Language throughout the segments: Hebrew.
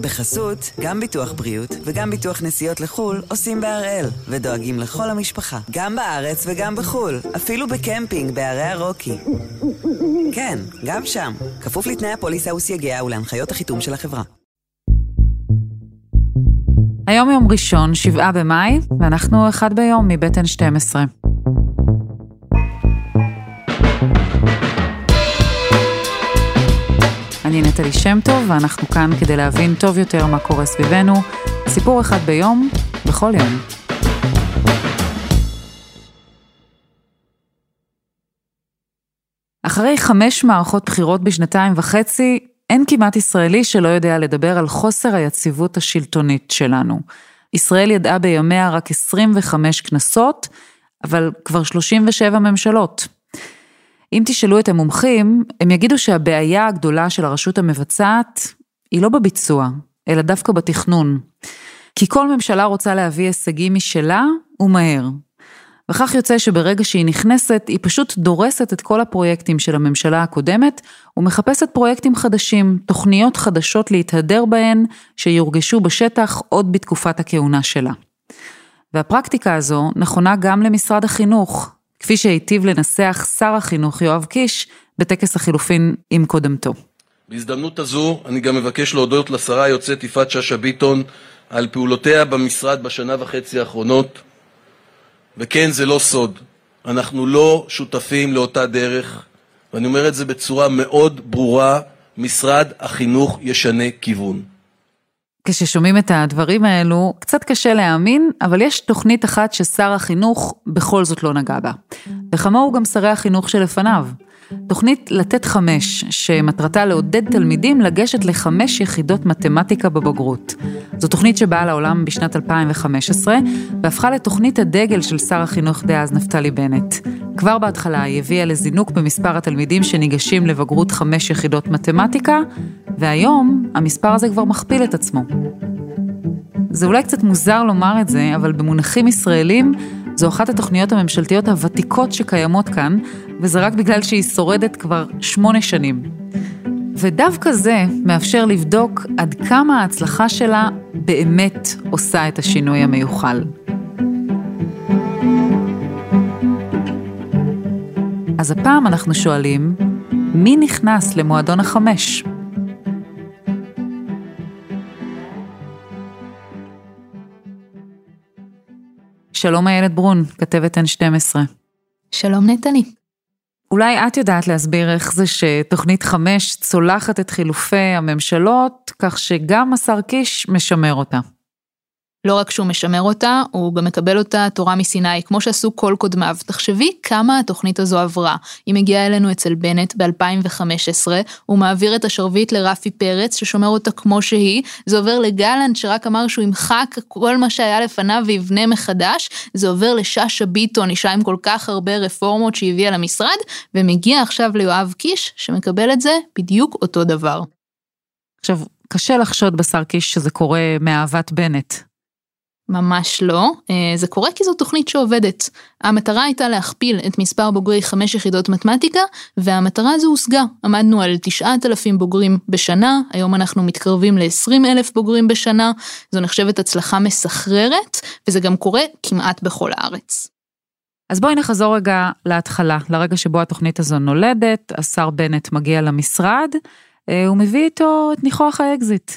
בחסות, גם ביטוח בריאות וגם ביטוח נסיעות לחו"ל עושים בהראל, ודואגים לכל המשפחה, גם בארץ וגם בחו"ל, אפילו בקמפינג בערי הרוקי. כן, גם שם, כפוף לתנאי הפוליסה וסייגיה ולהנחיות החיתום של החברה. היום יום ראשון, 7 במאי, ואנחנו אחד ביום מבית N12. אני נטלי שם טוב, ואנחנו כאן כדי להבין טוב יותר מה קורה סביבנו. סיפור אחד ביום, בכל יום. אחרי חמש מערכות בחירות בשנתיים וחצי, אין כמעט ישראלי שלא יודע לדבר על חוסר היציבות השלטונית שלנו. ישראל ידעה בימיה רק 25 כנסות, אבל כבר 37 ממשלות. אם תשאלו את המומחים, הם יגידו שהבעיה הגדולה של הרשות המבצעת היא לא בביצוע, אלא דווקא בתכנון. כי כל ממשלה רוצה להביא הישגים משלה ומהר. וכך יוצא שברגע שהיא נכנסת, היא פשוט דורסת את כל הפרויקטים של הממשלה הקודמת, ומחפשת פרויקטים חדשים, תוכניות חדשות להתהדר בהן, שיורגשו בשטח עוד בתקופת הכהונה שלה. והפרקטיקה הזו נכונה גם למשרד החינוך, כפי שהיטיב לנסח שר החינוך יואב קיש בטקס החילופין עם קודמתו. בהזדמנות הזו אני גם מבקש להודות לשרה היוצאת יפעת שאשא ביטון על פעולותיה במשרד בשנה וחצי האחרונות. וכן, זה לא סוד, אנחנו לא שותפים לאותה דרך, ואני אומר את זה בצורה מאוד ברורה, משרד החינוך ישנה כיוון. כששומעים את הדברים האלו, קצת קשה להאמין, אבל יש תוכנית אחת ששר החינוך בכל זאת לא נגע בה. וכמוהו גם שרי החינוך שלפניו. תוכנית לתת חמש, שמטרתה לעודד תלמידים לגשת לחמש יחידות מתמטיקה בבגרות. זו תוכנית שבאה לעולם בשנת 2015, והפכה לתוכנית הדגל של שר החינוך דאז נפתלי בנט. כבר בהתחלה היא הביאה לזינוק במספר התלמידים שניגשים לבגרות חמש יחידות מתמטיקה, והיום המספר הזה כבר מכפיל את עצמו. זה אולי קצת מוזר לומר את זה, אבל במונחים ישראלים, זו אחת התוכניות הממשלתיות הוותיקות שקיימות כאן, וזה רק בגלל שהיא שורדת כבר שמונה שנים. ודווקא זה מאפשר לבדוק עד כמה ההצלחה שלה באמת עושה את השינוי המיוחל. אז הפעם אנחנו שואלים, מי נכנס למועדון החמש? שלום איילת ברון, כתבת N12. שלום נטלי. אולי את יודעת להסביר איך זה שתוכנית חמש צולחת את חילופי הממשלות, כך שגם השר קיש משמר אותה. לא רק שהוא משמר אותה, הוא גם מקבל אותה תורה מסיני, כמו שעשו כל קודמיו. תחשבי כמה התוכנית הזו עברה. היא מגיעה אלינו אצל בנט ב-2015, הוא מעביר את השרביט לרפי פרץ, ששומר אותה כמו שהיא, זה עובר לגלנט, שרק אמר שהוא ימחק כל מה שהיה לפניו ויבנה מחדש, זה עובר לשאשא ביטון, אישה עם כל כך הרבה רפורמות שהיא הביאה למשרד, ומגיע עכשיו ליואב קיש, שמקבל את זה בדיוק אותו דבר. עכשיו, קשה לחשוד בשר קיש שזה קורה מאהבת בנט. ממש לא, אה, זה קורה כי זו תוכנית שעובדת. המטרה הייתה להכפיל את מספר בוגרי חמש יחידות מתמטיקה, והמטרה הזו הושגה. עמדנו על 9,000 בוגרים בשנה, היום אנחנו מתקרבים ל-20,000 בוגרים בשנה, זו נחשבת הצלחה מסחררת, וזה גם קורה כמעט בכל הארץ. אז בואי נחזור רגע להתחלה, לרגע שבו התוכנית הזו נולדת, השר בנט מגיע למשרד, אה, הוא מביא איתו את ניחוח האקזיט.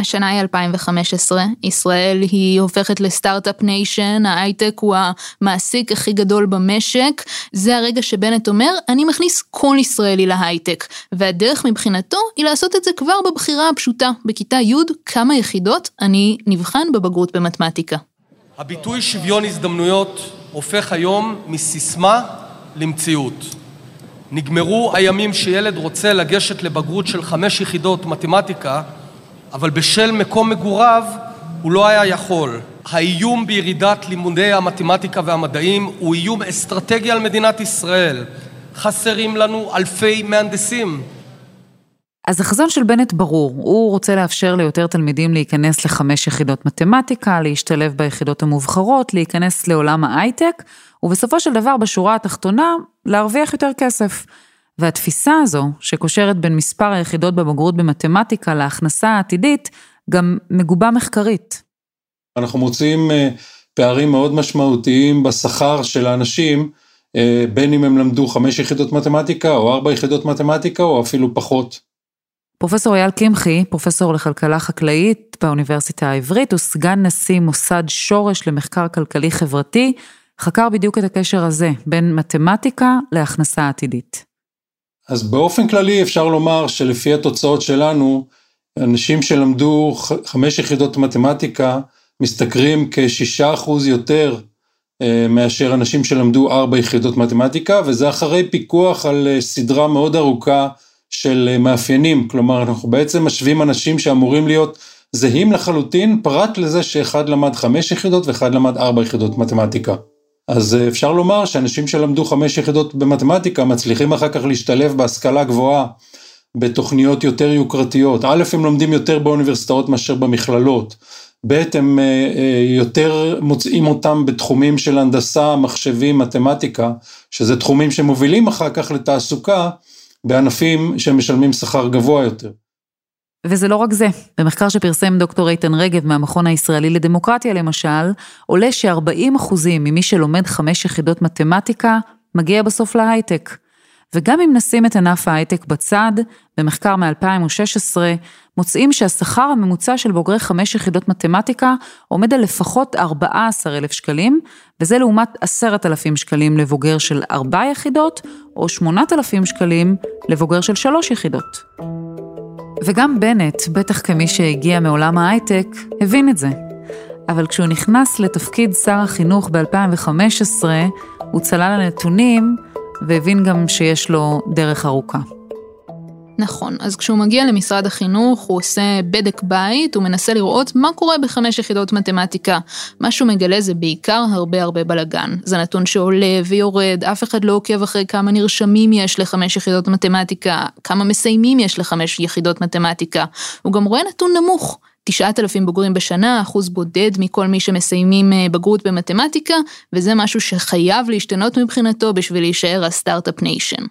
השנה היא 2015, ישראל היא הופכת ל start-up nation, ההייטק הוא המעסיק הכי גדול במשק, זה הרגע שבנט אומר, אני מכניס כל ישראלי להייטק, והדרך מבחינתו היא לעשות את זה כבר בבחירה הפשוטה, בכיתה י' כמה יחידות אני נבחן בבגרות במתמטיקה. הביטוי שוויון הזדמנויות הופך היום מסיסמה למציאות. נגמרו הימים שילד רוצה לגשת לבגרות של חמש יחידות מתמטיקה אבל בשל מקום מגוריו הוא לא היה יכול. האיום בירידת לימודי המתמטיקה והמדעים הוא איום אסטרטגי על מדינת ישראל. חסרים לנו אלפי מהנדסים. אז החזון של בנט ברור, הוא רוצה לאפשר ליותר תלמידים להיכנס לחמש יחידות מתמטיקה, להשתלב ביחידות המובחרות, להיכנס לעולם ההייטק, ובסופו של דבר בשורה התחתונה, להרוויח יותר כסף. והתפיסה הזו, שקושרת בין מספר היחידות בבגרות במתמטיקה להכנסה העתידית, גם מגובה מחקרית. אנחנו מוצאים אה, פערים מאוד משמעותיים בשכר של האנשים, אה, בין אם הם למדו חמש יחידות מתמטיקה או ארבע יחידות מתמטיקה או אפילו פחות. פרופסור אייל קמחי, פרופסור לכלכלה חקלאית באוניברסיטה העברית, הוא סגן נשיא מוסד שורש למחקר כלכלי חברתי, חקר בדיוק את הקשר הזה בין מתמטיקה להכנסה עתידית. אז באופן כללי אפשר לומר שלפי התוצאות שלנו, אנשים שלמדו חמש יחידות מתמטיקה משתכרים כשישה אחוז יותר אה, מאשר אנשים שלמדו ארבע יחידות מתמטיקה, וזה אחרי פיקוח על אה, סדרה מאוד ארוכה של אה, מאפיינים, כלומר אנחנו בעצם משווים אנשים שאמורים להיות זהים לחלוטין, פרט לזה שאחד למד חמש יחידות ואחד למד ארבע יחידות מתמטיקה. אז אפשר לומר שאנשים שלמדו חמש יחידות במתמטיקה מצליחים אחר כך להשתלב בהשכלה גבוהה בתוכניות יותר יוקרתיות. א', הם לומדים יותר באוניברסיטאות מאשר במכללות. ב', הם אה, אה, יותר מוצאים אותם בתחומים של הנדסה, מחשבים, מתמטיקה, שזה תחומים שמובילים אחר כך לתעסוקה בענפים שמשלמים שכר גבוה יותר. וזה לא רק זה, במחקר שפרסם דוקטור איתן רגב מהמכון הישראלי לדמוקרטיה למשל, עולה ש-40% ממי שלומד חמש יחידות מתמטיקה, מגיע בסוף להייטק. וגם אם נשים את ענף ההייטק בצד, במחקר מ-2016, מוצאים שהשכר הממוצע של בוגרי חמש יחידות מתמטיקה עומד על לפחות 14,000 שקלים, וזה לעומת 10,000 שקלים לבוגר של 4 יחידות, או 8,000 שקלים לבוגר של 3 יחידות. וגם בנט, בטח כמי שהגיע מעולם ההייטק, הבין את זה. אבל כשהוא נכנס לתפקיד שר החינוך ב-2015, הוא צלל לנתונים והבין גם שיש לו דרך ארוכה. נכון, אז כשהוא מגיע למשרד החינוך הוא עושה בדק בית, הוא מנסה לראות מה קורה בחמש יחידות מתמטיקה. מה שהוא מגלה זה בעיקר הרבה הרבה בלאגן. זה נתון שעולה ויורד, אף אחד לא עוקב אחרי כמה נרשמים יש לחמש יחידות מתמטיקה, כמה מסיימים יש לחמש יחידות מתמטיקה. הוא גם רואה נתון נמוך. 9,000 בוגרים בשנה, אחוז בודד מכל מי שמסיימים אה, בגרות במתמטיקה, וזה משהו שחייב להשתנות מבחינתו בשביל להישאר ה start-up nation.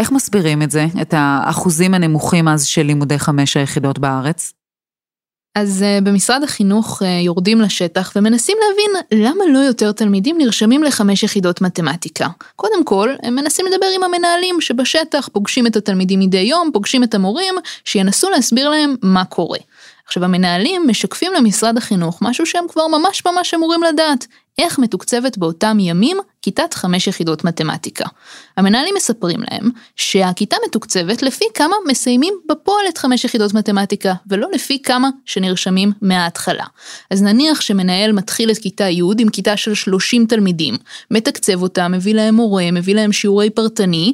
איך מסבירים את זה, את האחוזים הנמוכים אז של לימודי חמש היחידות בארץ? אז uh, במשרד החינוך uh, יורדים לשטח ומנסים להבין למה לא יותר תלמידים נרשמים לחמש יחידות מתמטיקה. קודם כל, הם מנסים לדבר עם המנהלים שבשטח פוגשים את התלמידים מדי יום, פוגשים את המורים, שינסו להסביר להם מה קורה. עכשיו המנהלים משקפים למשרד החינוך משהו שהם כבר ממש ממש אמורים לדעת, איך מתוקצבת באותם ימים כיתת חמש יחידות מתמטיקה. המנהלים מספרים להם שהכיתה מתוקצבת לפי כמה מסיימים בפועל את חמש יחידות מתמטיקה, ולא לפי כמה שנרשמים מההתחלה. אז נניח שמנהל מתחיל את כיתה י' עם כיתה של 30 תלמידים, מתקצב אותה, מביא להם מורה, מביא להם שיעורי פרטני,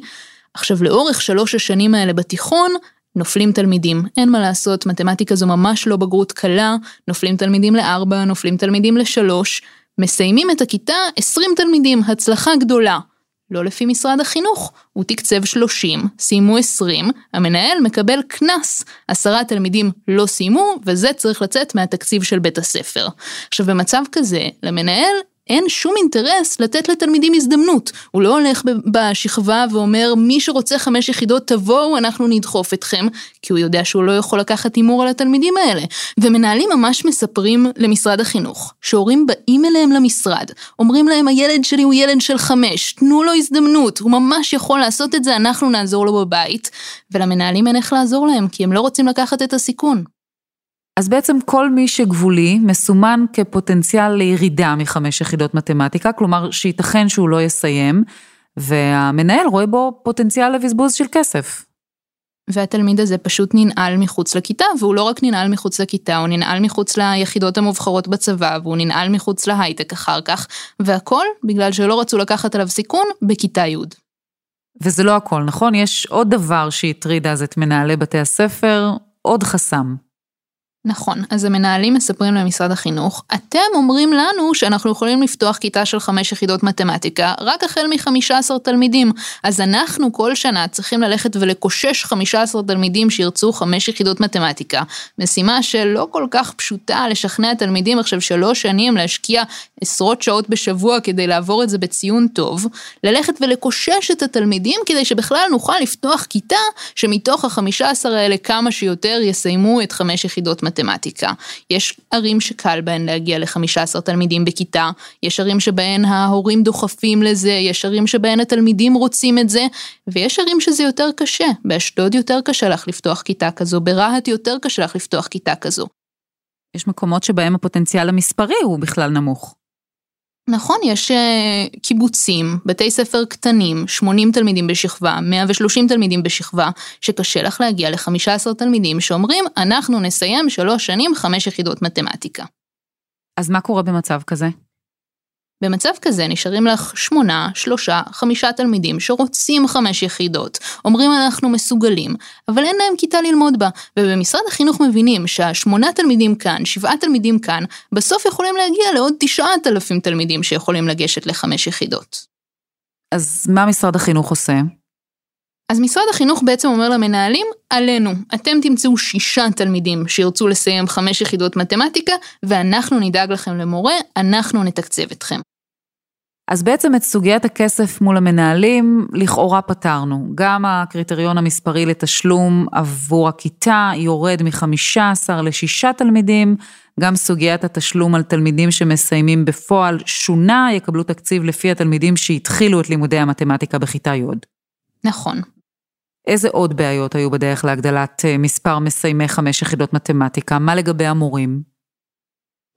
עכשיו לאורך שלוש השנים האלה בתיכון, נופלים תלמידים, אין מה לעשות, מתמטיקה זו ממש לא בגרות קלה, נופלים תלמידים לארבע, נופלים תלמידים לשלוש, מסיימים את הכיתה 20 תלמידים, הצלחה גדולה. לא לפי משרד החינוך, הוא תקצב 30, סיימו 20, המנהל מקבל קנס, עשרה תלמידים לא סיימו, וזה צריך לצאת מהתקציב של בית הספר. עכשיו במצב כזה, למנהל אין שום אינטרס לתת לתלמידים הזדמנות. הוא לא הולך בשכבה ואומר, מי שרוצה חמש יחידות תבואו, אנחנו נדחוף אתכם, כי הוא יודע שהוא לא יכול לקחת הימור על התלמידים האלה. ומנהלים ממש מספרים למשרד החינוך, שהורים באים אליהם למשרד, אומרים להם, הילד שלי הוא ילד של חמש, תנו לו הזדמנות, הוא ממש יכול לעשות את זה, אנחנו נעזור לו בבית. ולמנהלים אין איך לעזור להם, כי הם לא רוצים לקחת את הסיכון. אז בעצם כל מי שגבולי מסומן כפוטנציאל לירידה מחמש יחידות מתמטיקה, כלומר שייתכן שהוא לא יסיים, והמנהל רואה בו פוטנציאל לבזבוז של כסף. והתלמיד הזה פשוט ננעל מחוץ לכיתה, והוא לא רק ננעל מחוץ לכיתה, הוא ננעל מחוץ ליחידות המובחרות בצבא, והוא ננעל מחוץ להייטק אחר כך, והכל בגלל שלא רצו לקחת עליו סיכון בכיתה י'. וזה לא הכל, נכון? יש עוד דבר שהטריד אז את מנהלי בתי הספר, עוד חסם. נכון, אז המנהלים מספרים למשרד החינוך, אתם אומרים לנו שאנחנו יכולים לפתוח כיתה של חמש יחידות מתמטיקה רק החל מ-15 תלמידים, אז אנחנו כל שנה צריכים ללכת ולקושש 15 תלמידים שירצו חמש יחידות מתמטיקה, משימה שלא כל כך פשוטה לשכנע תלמידים עכשיו שלוש שנים להשקיע עשרות שעות בשבוע כדי לעבור את זה בציון טוב, ללכת ולקושש את התלמידים כדי שבכלל נוכל לפתוח כיתה שמתוך ה-15 האלה כמה שיותר יסיימו את חמש יחידות מתמטיקה. מתמטיקה. יש ערים שקל בהן להגיע ל-15 תלמידים בכיתה, יש ערים שבהן ההורים דוחפים לזה, יש ערים שבהן התלמידים רוצים את זה, ויש ערים שזה יותר קשה. באשדוד יותר קשה לך לפתוח כיתה כזו, ברהט יותר קשה לך לפתוח כיתה כזו. יש מקומות שבהם הפוטנציאל המספרי הוא בכלל נמוך. נכון, יש uh, קיבוצים, בתי ספר קטנים, 80 תלמידים בשכבה, 130 תלמידים בשכבה, שקשה לך להגיע ל-15 תלמידים שאומרים, אנחנו נסיים שלוש שנים חמש יחידות מתמטיקה. אז מה קורה במצב כזה? במצב כזה נשארים לך שמונה, שלושה, חמישה תלמידים שרוצים חמש יחידות, אומרים אנחנו מסוגלים, אבל אין להם כיתה ללמוד בה, ובמשרד החינוך מבינים שהשמונה תלמידים כאן, שבעה תלמידים כאן, בסוף יכולים להגיע לעוד תשעת אלפים תלמידים שיכולים לגשת לחמש יחידות. אז מה משרד החינוך עושה? אז משרד החינוך בעצם אומר למנהלים, עלינו, אתם תמצאו שישה תלמידים שירצו לסיים חמש יחידות מתמטיקה, ואנחנו נדאג לכם למורה, אנחנו נתקצב אתכם. אז בעצם את סוגיית הכסף מול המנהלים, לכאורה פתרנו. גם הקריטריון המספרי לתשלום עבור הכיתה יורד מ-15 ל-6 תלמידים, גם סוגיית התשלום על תלמידים שמסיימים בפועל שונה, יקבלו תקציב לפי התלמידים שהתחילו את לימודי המתמטיקה בכיתה י'. נכון. איזה עוד בעיות היו בדרך להגדלת אה, מספר מסיימי חמש יחידות מתמטיקה? מה לגבי המורים?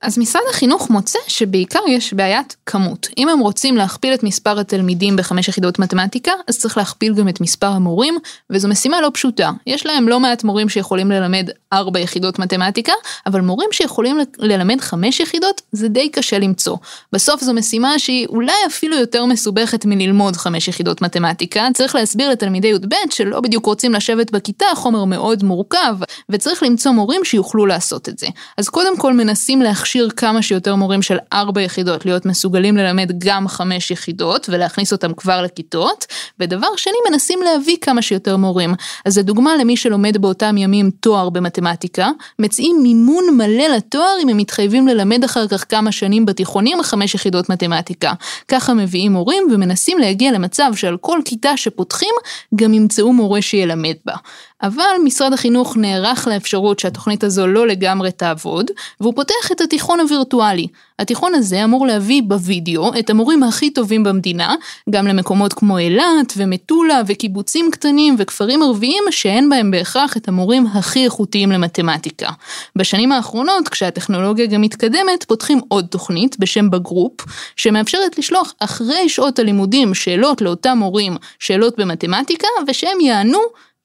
אז משרד החינוך מוצא שבעיקר יש בעיית כמות. אם הם רוצים להכפיל את מספר התלמידים בחמש יחידות מתמטיקה, אז צריך להכפיל גם את מספר המורים, וזו משימה לא פשוטה. יש להם לא מעט מורים שיכולים ללמד ארבע יחידות מתמטיקה, אבל מורים שיכולים ללמד חמש יחידות, זה די קשה למצוא. בסוף זו משימה שהיא אולי אפילו יותר מסובכת מללמוד חמש יחידות מתמטיקה. צריך להסביר לתלמידי י"ב שלא בדיוק רוצים לשבת בכיתה, חומר מאוד מורכב, וצריך למצוא מורים שיוכלו לעשות את זה. אז קודם כל מנסים להכשיר להכשיר כמה שיותר מורים של ארבע יחידות, להיות מסוגלים ללמד גם חמש יחידות ולהכניס אותם כבר לכיתות, ודבר שני מנסים להביא כמה שיותר מורים. אז זו דוגמה למי שלומד באותם ימים תואר במתמטיקה, מציעים מימון מלא לתואר אם הם מתחייבים ללמד אחר כך כמה שנים בתיכונים חמש יחידות מתמטיקה. ככה מביאים מורים ומנסים להגיע למצב שעל כל כיתה שפותחים גם ימצאו מורה שילמד בה. אבל משרד החינוך נערך לאפשרות שהתוכנית הזו לא לגמרי תעבוד, והוא פותח את התיכון הווירטואלי. התיכון הזה אמור להביא בווידאו את המורים הכי טובים במדינה, גם למקומות כמו אילת ומטולה וקיבוצים קטנים וכפרים ערביים שאין בהם בהכרח את המורים הכי איכותיים למתמטיקה. בשנים האחרונות, כשהטכנולוגיה גם מתקדמת, פותחים עוד תוכנית בשם בגרופ, שמאפשרת לשלוח אחרי שעות הלימודים שאלות לאותם מורים, שאלות במתמטיקה, ושהם יענו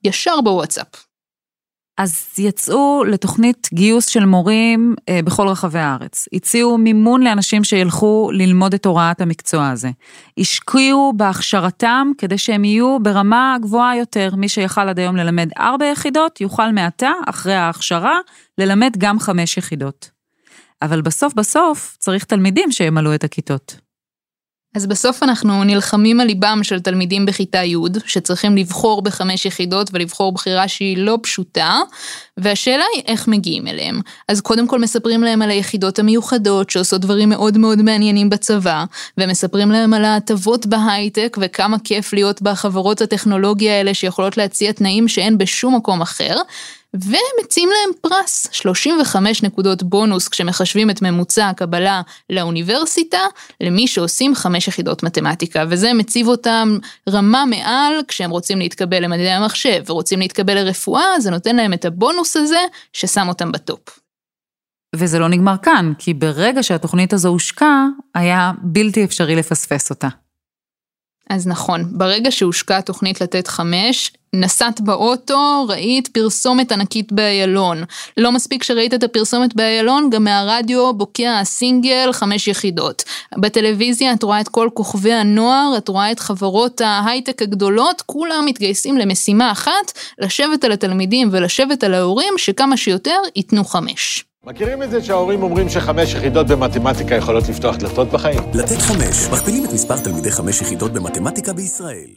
ישר בוואטסאפ. אז יצאו לתוכנית גיוס של מורים אה, בכל רחבי הארץ. הציעו מימון לאנשים שילכו ללמוד את הוראת המקצוע הזה. השקיעו בהכשרתם כדי שהם יהיו ברמה גבוהה יותר. מי שיכל עד היום ללמד ארבע יחידות, יוכל מעתה, אחרי ההכשרה, ללמד גם חמש יחידות. אבל בסוף בסוף צריך תלמידים שימלאו את הכיתות. אז בסוף אנחנו נלחמים על ליבם של תלמידים בכיתה י', שצריכים לבחור בחמש יחידות ולבחור בחירה שהיא לא פשוטה, והשאלה היא איך מגיעים אליהם. אז קודם כל מספרים להם על היחידות המיוחדות שעושות דברים מאוד מאוד מעניינים בצבא, ומספרים להם על ההטבות בהייטק וכמה כיף להיות בחברות הטכנולוגיה האלה שיכולות להציע תנאים שאין בשום מקום אחר. ומציעים להם פרס, 35 נקודות בונוס כשמחשבים את ממוצע הקבלה לאוניברסיטה, למי שעושים חמש יחידות מתמטיקה, וזה מציב אותם רמה מעל כשהם רוצים להתקבל למדעי המחשב ורוצים להתקבל לרפואה, זה נותן להם את הבונוס הזה ששם אותם בטופ. וזה לא נגמר כאן, כי ברגע שהתוכנית הזו הושקה, היה בלתי אפשרי לפספס אותה. אז נכון, ברגע שהושקה תוכנית לתת חמש, נסעת באוטו, ראית פרסומת ענקית באיילון. לא מספיק שראית את הפרסומת באיילון, גם מהרדיו בוקע הסינגל חמש יחידות. בטלוויזיה את רואה את כל כוכבי הנוער, את רואה את חברות ההייטק הגדולות, כולם מתגייסים למשימה אחת, לשבת על התלמידים ולשבת על ההורים, שכמה שיותר ייתנו חמש. מכירים את זה שההורים אומרים שחמש יחידות במתמטיקה יכולות לפתוח דלתות בחיים? לתת חמש, מכפילים את מספר תלמידי חמש יחידות במתמטיקה בישראל.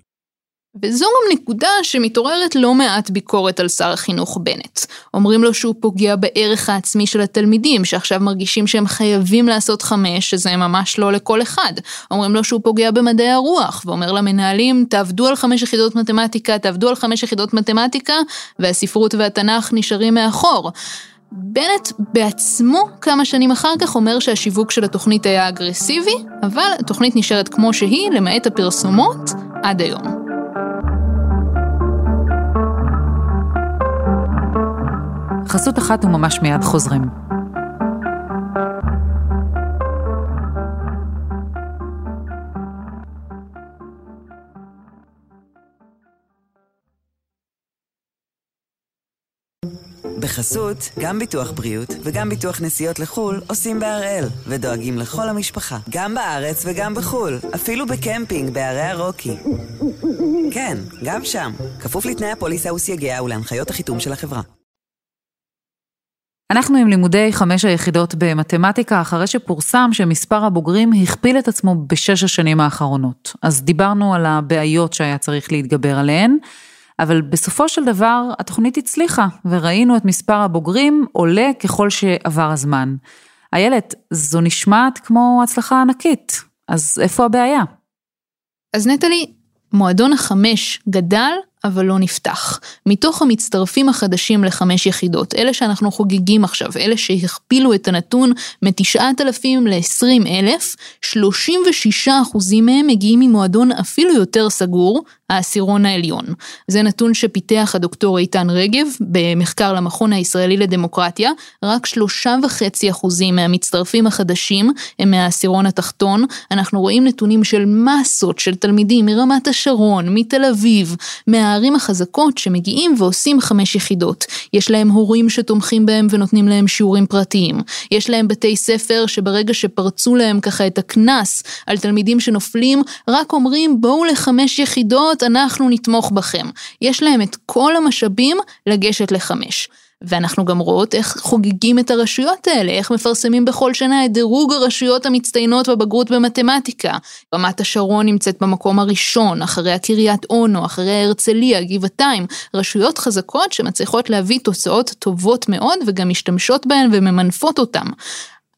וזו גם נקודה שמתעוררת לא מעט ביקורת על שר החינוך בנט. אומרים לו שהוא פוגע בערך העצמי של התלמידים, שעכשיו מרגישים שהם חייבים לעשות חמש, שזה ממש לא לכל אחד. אומרים לו שהוא פוגע במדעי הרוח, ואומר למנהלים, תעבדו על חמש יחידות מתמטיקה, תעבדו על חמש יחידות מתמטיקה, והספרות והתנ"ך נשארים מאחור. בנט בעצמו כמה שנים אחר כך אומר שהשיווק של התוכנית היה אגרסיבי, אבל התוכנית נשארת כמו שהיא, למעט הפרסומות, עד היום. חסות אחת וממש מיד חוזרים. בחסות, גם ביטוח בריאות וגם ביטוח נסיעות לחו"ל עושים בהראל, ודואגים לכל המשפחה, גם בארץ וגם בחו"ל, אפילו בקמפינג בערי הרוקי. כן, גם שם, כפוף לתנאי הפוליסה וסייגיה ולהנחיות החיתום של החברה. אנחנו עם לימודי חמש היחידות במתמטיקה, אחרי שפורסם שמספר הבוגרים הכפיל את עצמו בשש השנים האחרונות. אז דיברנו על הבעיות שהיה צריך להתגבר עליהן, אבל בסופו של דבר התוכנית הצליחה, וראינו את מספר הבוגרים עולה ככל שעבר הזמן. איילת, זו נשמעת כמו הצלחה ענקית, אז איפה הבעיה? אז נטלי, מועדון החמש גדל אבל לא נפתח. מתוך המצטרפים החדשים לחמש יחידות, אלה שאנחנו חוגגים עכשיו, אלה שהכפילו את הנתון מ-9,000 ל-20,000, 36% מהם מגיעים ממועדון אפילו יותר סגור, העשירון העליון. זה נתון שפיתח הדוקטור איתן רגב במחקר למכון הישראלי לדמוקרטיה, רק שלושה וחצי אחוזים מהמצטרפים החדשים הם מהעשירון התחתון. אנחנו רואים נתונים של מסות של תלמידים מרמת השרון, מתל אביב, מהערים החזקות שמגיעים ועושים חמש יחידות. יש להם הורים שתומכים בהם ונותנים להם שיעורים פרטיים. יש להם בתי ספר שברגע שפרצו להם ככה את הקנס על תלמידים שנופלים, רק אומרים בואו לחמש יחידות. אומרת אנחנו נתמוך בכם. יש להם את כל המשאבים לגשת לחמש. ואנחנו גם רואות איך חוגגים את הרשויות האלה, איך מפרסמים בכל שנה את דירוג הרשויות המצטיינות בבגרות במתמטיקה. רמת השרון נמצאת במקום הראשון, אחריה קריית אונו, אחריה הרצליה, גבעתיים, רשויות חזקות שמצליחות להביא תוצאות טובות מאוד וגם משתמשות בהן וממנפות אותן.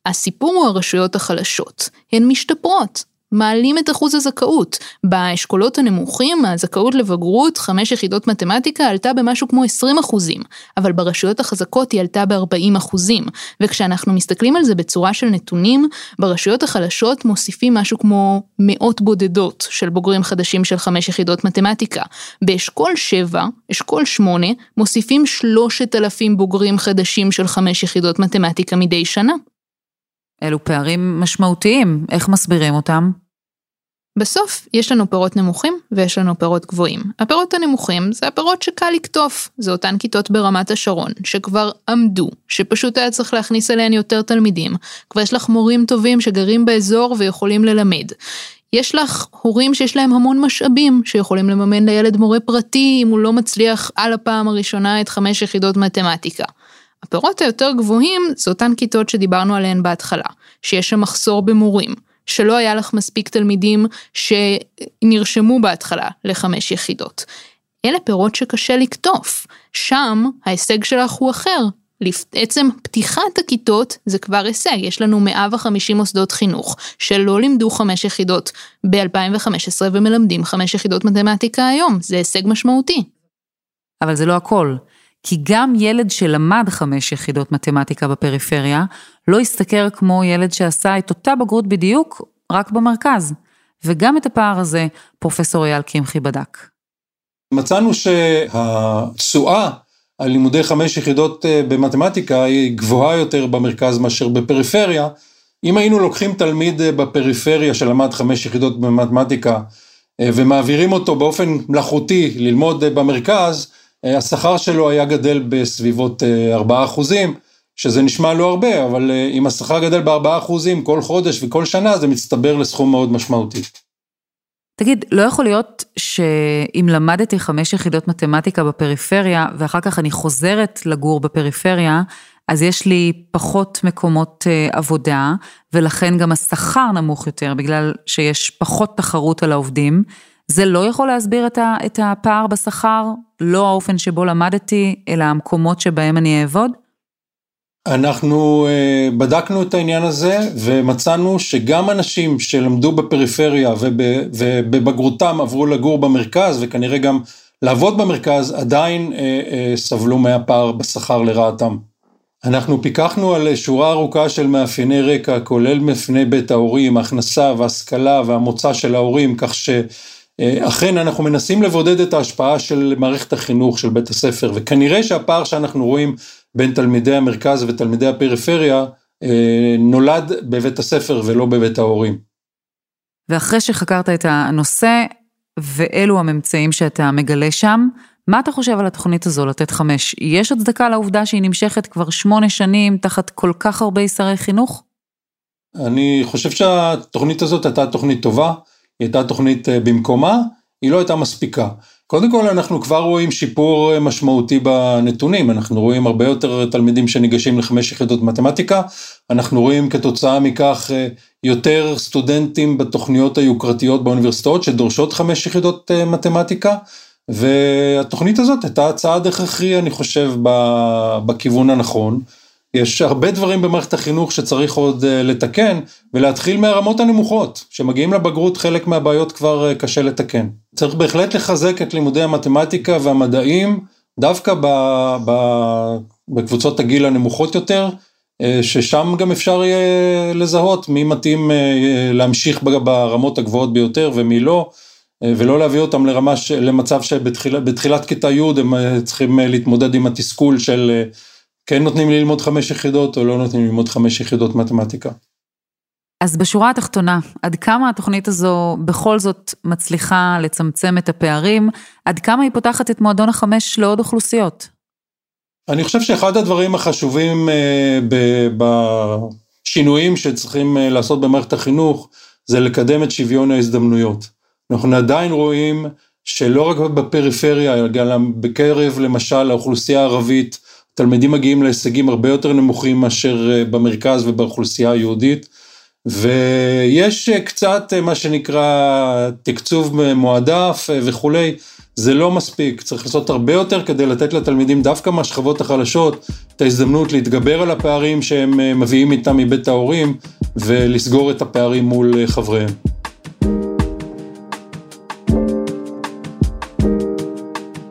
הסיפור הוא הרשויות החלשות, הן משתפרות, מעלים את אחוז הזכאות. באשכולות הנמוכים הזכאות לבגרות, חמש יחידות מתמטיקה עלתה במשהו כמו 20 אחוזים, אבל ברשויות החזקות היא עלתה ב-40 אחוזים. וכשאנחנו מסתכלים על זה בצורה של נתונים, ברשויות החלשות מוסיפים משהו כמו מאות בודדות של בוגרים חדשים של חמש יחידות מתמטיקה. באשכול 7, אשכול 8, מוסיפים 3,000 בוגרים חדשים של חמש יחידות מתמטיקה מדי שנה. אלו פערים משמעותיים, איך מסבירים אותם? בסוף יש לנו פירות נמוכים ויש לנו פירות גבוהים. הפירות הנמוכים זה הפירות שקל לקטוף, זה אותן כיתות ברמת השרון, שכבר עמדו, שפשוט היה צריך להכניס אליהן יותר תלמידים, כבר יש לך מורים טובים שגרים באזור ויכולים ללמד. יש לך הורים שיש להם המון משאבים, שיכולים לממן לילד מורה פרטי אם הוא לא מצליח על הפעם הראשונה את חמש יחידות מתמטיקה. הפירות היותר גבוהים זה אותן כיתות שדיברנו עליהן בהתחלה, שיש שם מחסור במורים, שלא היה לך מספיק תלמידים שנרשמו בהתחלה לחמש יחידות. אלה פירות שקשה לקטוף, שם ההישג שלך הוא אחר. עצם פתיחת הכיתות זה כבר הישג, יש לנו 150 מוסדות חינוך שלא לימדו חמש יחידות ב-2015 ומלמדים חמש יחידות מתמטיקה היום, זה הישג משמעותי. אבל זה לא הכל. כי גם ילד שלמד חמש יחידות מתמטיקה בפריפריה, לא ישתכר כמו ילד שעשה את אותה בגרות בדיוק, רק במרכז. וגם את הפער הזה פרופסור אייל קמחי בדק. מצאנו שהתשואה על לימודי חמש יחידות אה, במתמטיקה היא גבוהה יותר במרכז מאשר בפריפריה. אם היינו לוקחים תלמיד אה, בפריפריה שלמד חמש יחידות במתמטיקה ומעבירים אותו באופן מלאכותי ללמוד במרכז, השכר שלו היה גדל בסביבות 4 אחוזים, שזה נשמע לא הרבה, אבל אם השכר גדל ב-4 אחוזים כל חודש וכל שנה, זה מצטבר לסכום מאוד משמעותי. תגיד, לא יכול להיות שאם למדתי חמש יחידות מתמטיקה בפריפריה, ואחר כך אני חוזרת לגור בפריפריה, אז יש לי פחות מקומות עבודה, ולכן גם השכר נמוך יותר, בגלל שיש פחות תחרות על העובדים. זה לא יכול להסביר את הפער בשכר, לא האופן שבו למדתי, אלא המקומות שבהם אני אעבוד? אנחנו בדקנו את העניין הזה ומצאנו שגם אנשים שלמדו בפריפריה ובבגרותם עברו לגור במרכז וכנראה גם לעבוד במרכז, עדיין סבלו מהפער בשכר לרעתם. אנחנו פיקחנו על שורה ארוכה של מאפייני רקע, כולל מאפייני בית ההורים, הכנסה והשכלה והמוצא של ההורים, כך שאכן אנחנו מנסים לבודד את ההשפעה של מערכת החינוך של בית הספר, וכנראה שהפער שאנחנו רואים בין תלמידי המרכז ותלמידי הפריפריה נולד בבית הספר ולא בבית ההורים. ואחרי שחקרת את הנושא, ואלו הממצאים שאתה מגלה שם, מה אתה חושב על התוכנית הזו, לתת חמש? יש הצדקה לעובדה שהיא נמשכת כבר שמונה שנים תחת כל כך הרבה שרי חינוך? אני חושב שהתוכנית הזאת הייתה תוכנית טובה, היא הייתה תוכנית במקומה, היא לא הייתה מספיקה. קודם כל אנחנו כבר רואים שיפור משמעותי בנתונים, אנחנו רואים הרבה יותר תלמידים שניגשים לחמש יחידות מתמטיקה, אנחנו רואים כתוצאה מכך יותר סטודנטים בתוכניות היוקרתיות באוניברסיטאות שדורשות חמש יחידות מתמטיקה, והתוכנית הזאת הייתה צעד הכרחי אני חושב בכיוון הנכון. יש הרבה דברים במערכת החינוך שצריך עוד לתקן, ולהתחיל מהרמות הנמוכות, שמגיעים לבגרות חלק מהבעיות כבר קשה לתקן. צריך בהחלט לחזק את לימודי המתמטיקה והמדעים, דווקא בקבוצות הגיל הנמוכות יותר, ששם גם אפשר יהיה לזהות מי מתאים להמשיך ברמות הגבוהות ביותר ומי לא, ולא להביא אותם לרמה, למצב שבתחילת כיתה י' הם צריכים להתמודד עם התסכול של כן נותנים לי ללמוד חמש יחידות או לא נותנים ללמוד חמש יחידות מתמטיקה. אז בשורה התחתונה, עד כמה התוכנית הזו בכל זאת מצליחה לצמצם את הפערים, עד כמה היא פותחת את מועדון החמש לעוד אוכלוסיות? אני חושב שאחד הדברים החשובים בשינויים שצריכים לעשות במערכת החינוך, זה לקדם את שוויון ההזדמנויות. אנחנו עדיין רואים שלא רק בפריפריה, אלא גם בקרב למשל האוכלוסייה הערבית, תלמידים מגיעים להישגים הרבה יותר נמוכים מאשר במרכז ובאוכלוסייה היהודית, ויש קצת מה שנקרא תקצוב מועדף וכולי, זה לא מספיק, צריך לעשות הרבה יותר כדי לתת לתלמידים דווקא מהשכבות החלשות את ההזדמנות להתגבר על הפערים שהם מביאים איתם מבית ההורים ולסגור את הפערים מול חבריהם.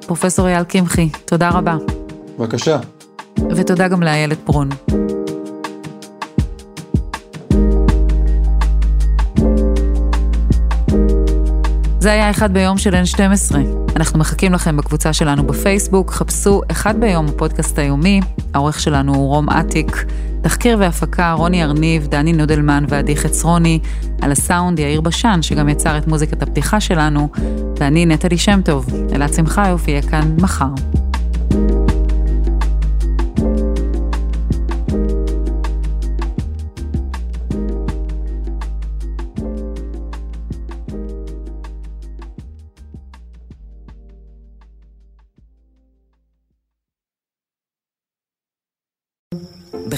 פרופסור אייל קמחי, תודה רבה. בבקשה. ותודה גם לאיילת ברון. זה היה אחד ביום של N12. אנחנו מחכים לכם בקבוצה שלנו בפייסבוק, חפשו אחד ביום הפודקאסט היומי, העורך שלנו הוא רום אטיק, תחקיר והפקה רוני ארניב, דני נודלמן ועדי חצרוני, על הסאונד יאיר בשן, שגם יצר את מוזיקת הפתיחה שלנו, ואני נטלי שם טוב, אלעד שמחיוף יהיה כאן מחר.